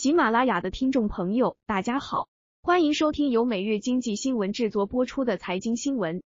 喜马拉雅的听众朋友，大家好，欢迎收听由每日经济新闻制作播出的财经新闻。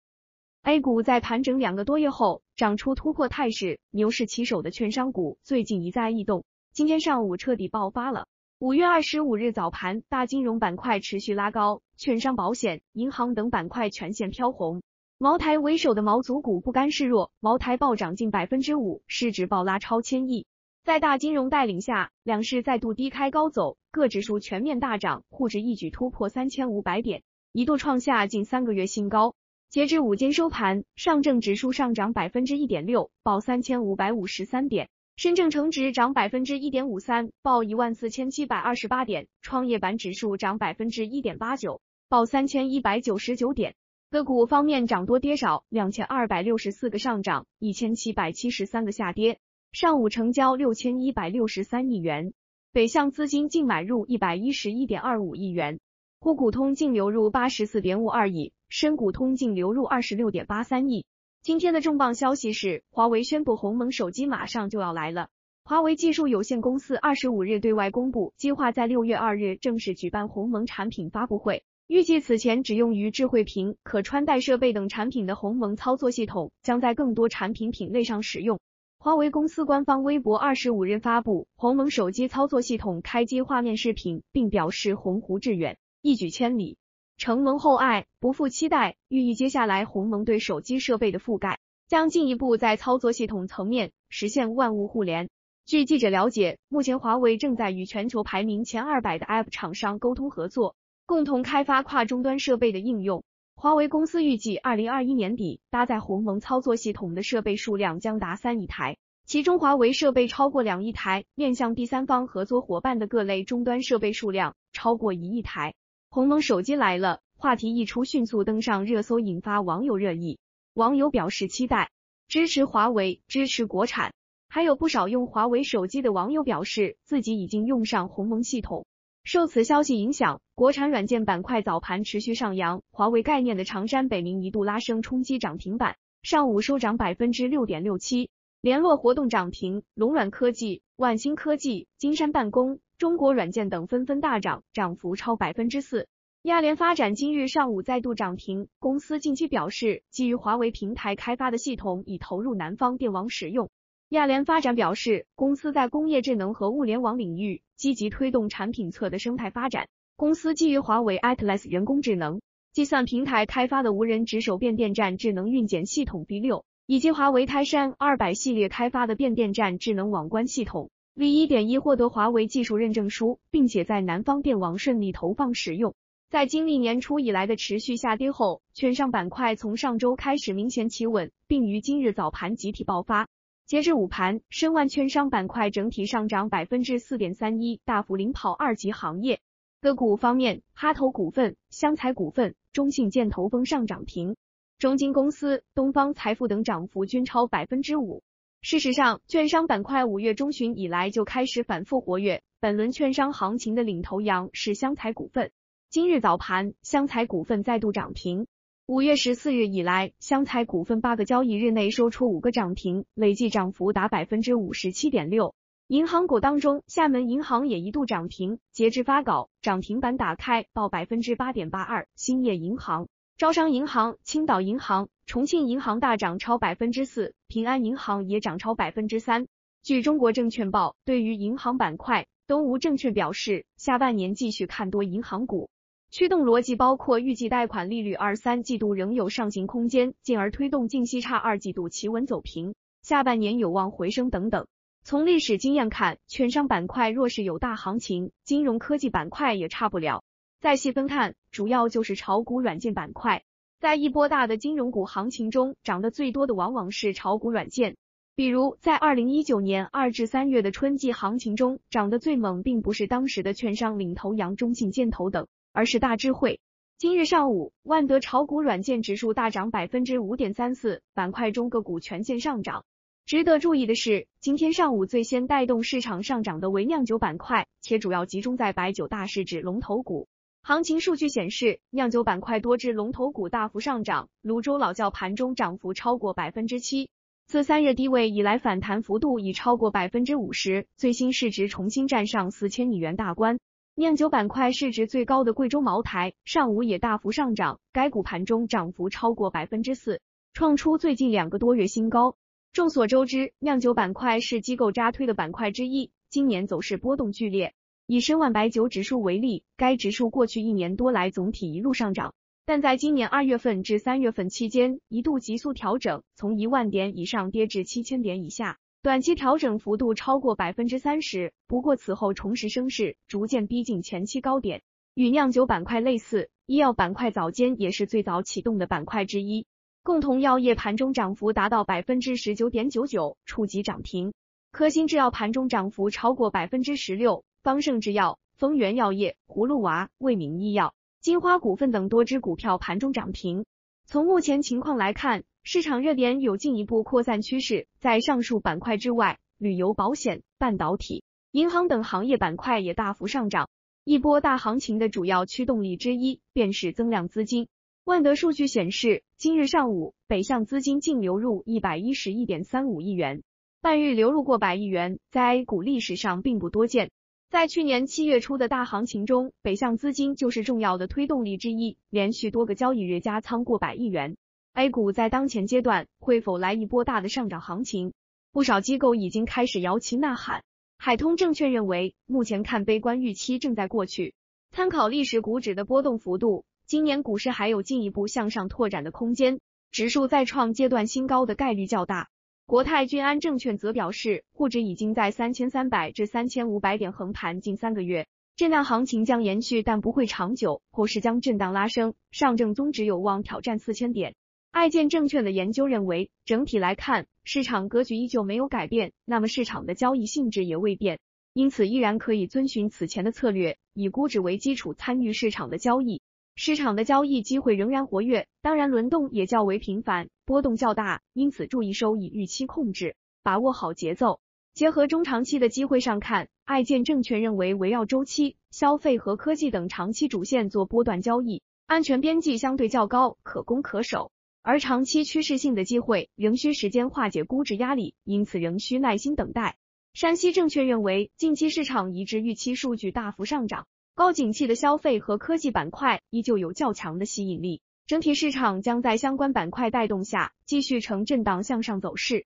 A 股在盘整两个多月后，涨出突破态势，牛市旗手的券商股最近一再异动，今天上午彻底爆发了。五月二十五日早盘，大金融板块持续拉高，券商、保险、银行等板块全线飘红。茅台为首的毛族股不甘示弱，茅台暴涨近百分之五，市值暴拉超千亿。在大金融带领下，两市再度低开高走，各指数全面大涨，沪指一举突破三千五百点，一度创下近三个月新高。截至午间收盘，上证指数上涨百分之一点六，报三千五百五十三点；深证成指涨百分之一点五三，报一万四千七百二十八点；创业板指数涨百分之一点八九，报三千一百九十九点。个股方面涨多跌少，两千二百六十四个上涨，一千七百七十三个下跌。上午成交六千一百六十三亿元，北向资金净买入一百一十一点二五亿元，沪股通净流入八十四点五二亿，深股通净流入二十六点八三亿。今天的重磅消息是，华为宣布鸿蒙手机马上就要来了。华为技术有限公司二十五日对外公布，计划在六月二日正式举办鸿蒙产品发布会，预计此前只用于智慧屏、可穿戴设备等产品的鸿蒙操作系统，将在更多产品品类上使用。华为公司官方微博二十五日发布鸿蒙手机操作系统开机画面视频，并表示鸿鹄致远，一举千里，承蒙厚爱，不负期待，寓意接下来鸿蒙对手机设备的覆盖将进一步在操作系统层面实现万物互联。据记者了解，目前华为正在与全球排名前二百的 App 厂商沟通合作，共同开发跨终端设备的应用。华为公司预计，二零二一年底搭载鸿蒙操作系统的设备数量将达三亿台，其中华为设备超过两亿台，面向第三方合作伙伴的各类终端设备数量超过一亿台。鸿蒙手机来了，话题一出，迅速登上热搜，引发网友热议。网友表示期待，支持华为，支持国产。还有不少用华为手机的网友表示，自己已经用上鸿蒙系统。受此消息影响，国产软件板块早盘持续上扬，华为概念的长山北明一度拉升冲击涨停板，上午收涨百分之六点六七。联络活动涨停，龙软科技、万兴科技、金山办公、中国软件等纷纷大涨，涨幅超百分之四。亚联发展今日上午再度涨停，公司近期表示，基于华为平台开发的系统已投入南方电网使用。亚联发展表示，公司在工业智能和物联网领域积极推动产品侧的生态发展。公司基于华为 Atlas 人工智能计算平台开发的无人值守变电站智能运检系统 B 六，以及华为泰山二百系列开发的变电站智能网关系统 V 一点一获得华为技术认证书，并且在南方电网顺利投放使用。在经历年初以来的持续下跌后，券商板块从上周开始明显企稳，并于今日早盘集体爆发。截至午盘，申万券商板块整体上涨百分之四点三一，大幅领跑二级行业。个股方面，哈投股份、湘财股份、中信建投封上涨停，中金公司、东方财富等涨幅均超百分之五。事实上，券商板块五月中旬以来就开始反复活跃，本轮券商行情的领头羊是湘财股份。今日早盘，湘财股份再度涨停。五月十四日以来，湘财股份八个交易日内收出五个涨停，累计涨幅达百分之五十七点六。银行股当中，厦门银行也一度涨停，截至发稿，涨停板打开报百分之八点八二。兴业银行、招商银行、青岛银行、重庆银行大涨超百分之四，平安银行也涨超百分之三。据中国证券报，对于银行板块，东吴证券表示，下半年继续看多银行股。驱动逻辑包括预计贷款利率二三季度仍有上行空间，进而推动净息差二季度企稳走平，下半年有望回升等等。从历史经验看，券商板块若是有大行情，金融科技板块也差不了。再细分看，主要就是炒股软件板块。在一波大的金融股行情中，涨得最多的往往是炒股软件。比如在二零一九年二至三月的春季行情中，涨得最猛并不是当时的券商领头羊中信建投等。而是大智慧。今日上午，万德炒股软件指数大涨百分之五点三四，板块中个股全线上涨。值得注意的是，今天上午最先带动市场上涨的为酿酒板块，且主要集中在白酒大市值龙头股。行情数据显示，酿酒板块多只龙头股大幅上涨，泸州老窖盘中涨幅超过百分之七。自三月低位以来，反弹幅度已超过百分之五十，最新市值重新站上四千亿元大关。酿酒板块市值最高的贵州茅台上午也大幅上涨，该股盘中涨幅超过百分之四，创出最近两个多月新高。众所周知，酿酒板块是机构扎推的板块之一，今年走势波动剧烈。以申万白酒指数为例，该指数过去一年多来总体一路上涨。但在今年二月份至三月份期间，一度急速调整，从一万点以上跌至七千点以下，短期调整幅度超过百分之三十。不过此后重拾升势，逐渐逼近前期高点。与酿酒板块类似，医药板块早间也是最早启动的板块之一，共同药业盘中涨幅达到百分之十九点九九，触及涨停。科兴制药盘中涨幅超过百分之十六，方盛制药、丰源药业、葫芦娃、卫明医药。金花股份等多只股票盘中涨停。从目前情况来看，市场热点有进一步扩散趋势。在上述板块之外，旅游保险、半导体、银行等行业板块也大幅上涨。一波大行情的主要驱动力之一，便是增量资金。万德数据显示，今日上午北向资金净流入一百一十一点三五亿元，半日流入过百亿元，在 A 股历史上并不多见。在去年七月初的大行情中，北向资金就是重要的推动力之一，连续多个交易日加仓过百亿元。A 股在当前阶段会否来一波大的上涨行情？不少机构已经开始摇旗呐喊。海通证券认为，目前看悲观预期正在过去。参考历史股指的波动幅度，今年股市还有进一步向上拓展的空间，指数再创阶段新高的概率较大。国泰君安证券则表示，沪指已经在三千三百至三千五百点横盘近三个月，震荡行情将延续，但不会长久，后市将震荡拉升，上证综指有望挑战四千点。爱建证券的研究认为，整体来看，市场格局依旧没有改变，那么市场的交易性质也未变，因此依然可以遵循此前的策略，以估值为基础参与市场的交易。市场的交易机会仍然活跃，当然轮动也较为频繁，波动较大，因此注意收益预期控制，把握好节奏。结合中长期的机会上看，爱建证券认为围绕周期、消费和科技等长期主线做波段交易，安全边际相对较高，可攻可守。而长期趋势性的机会仍需时间化解估值压力，因此仍需耐心等待。山西证券认为，近期市场一致预期数据大幅上涨。高景气的消费和科技板块依旧有较强的吸引力，整体市场将在相关板块带动下继续呈震荡向上走势。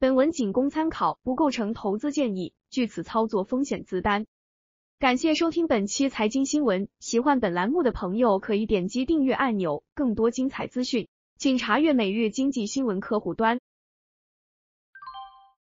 本文仅供参考，不构成投资建议，据此操作风险自担。感谢收听本期财经新闻，喜欢本栏目的朋友可以点击订阅按钮，更多精彩资讯，请查阅每日经济新闻客户端。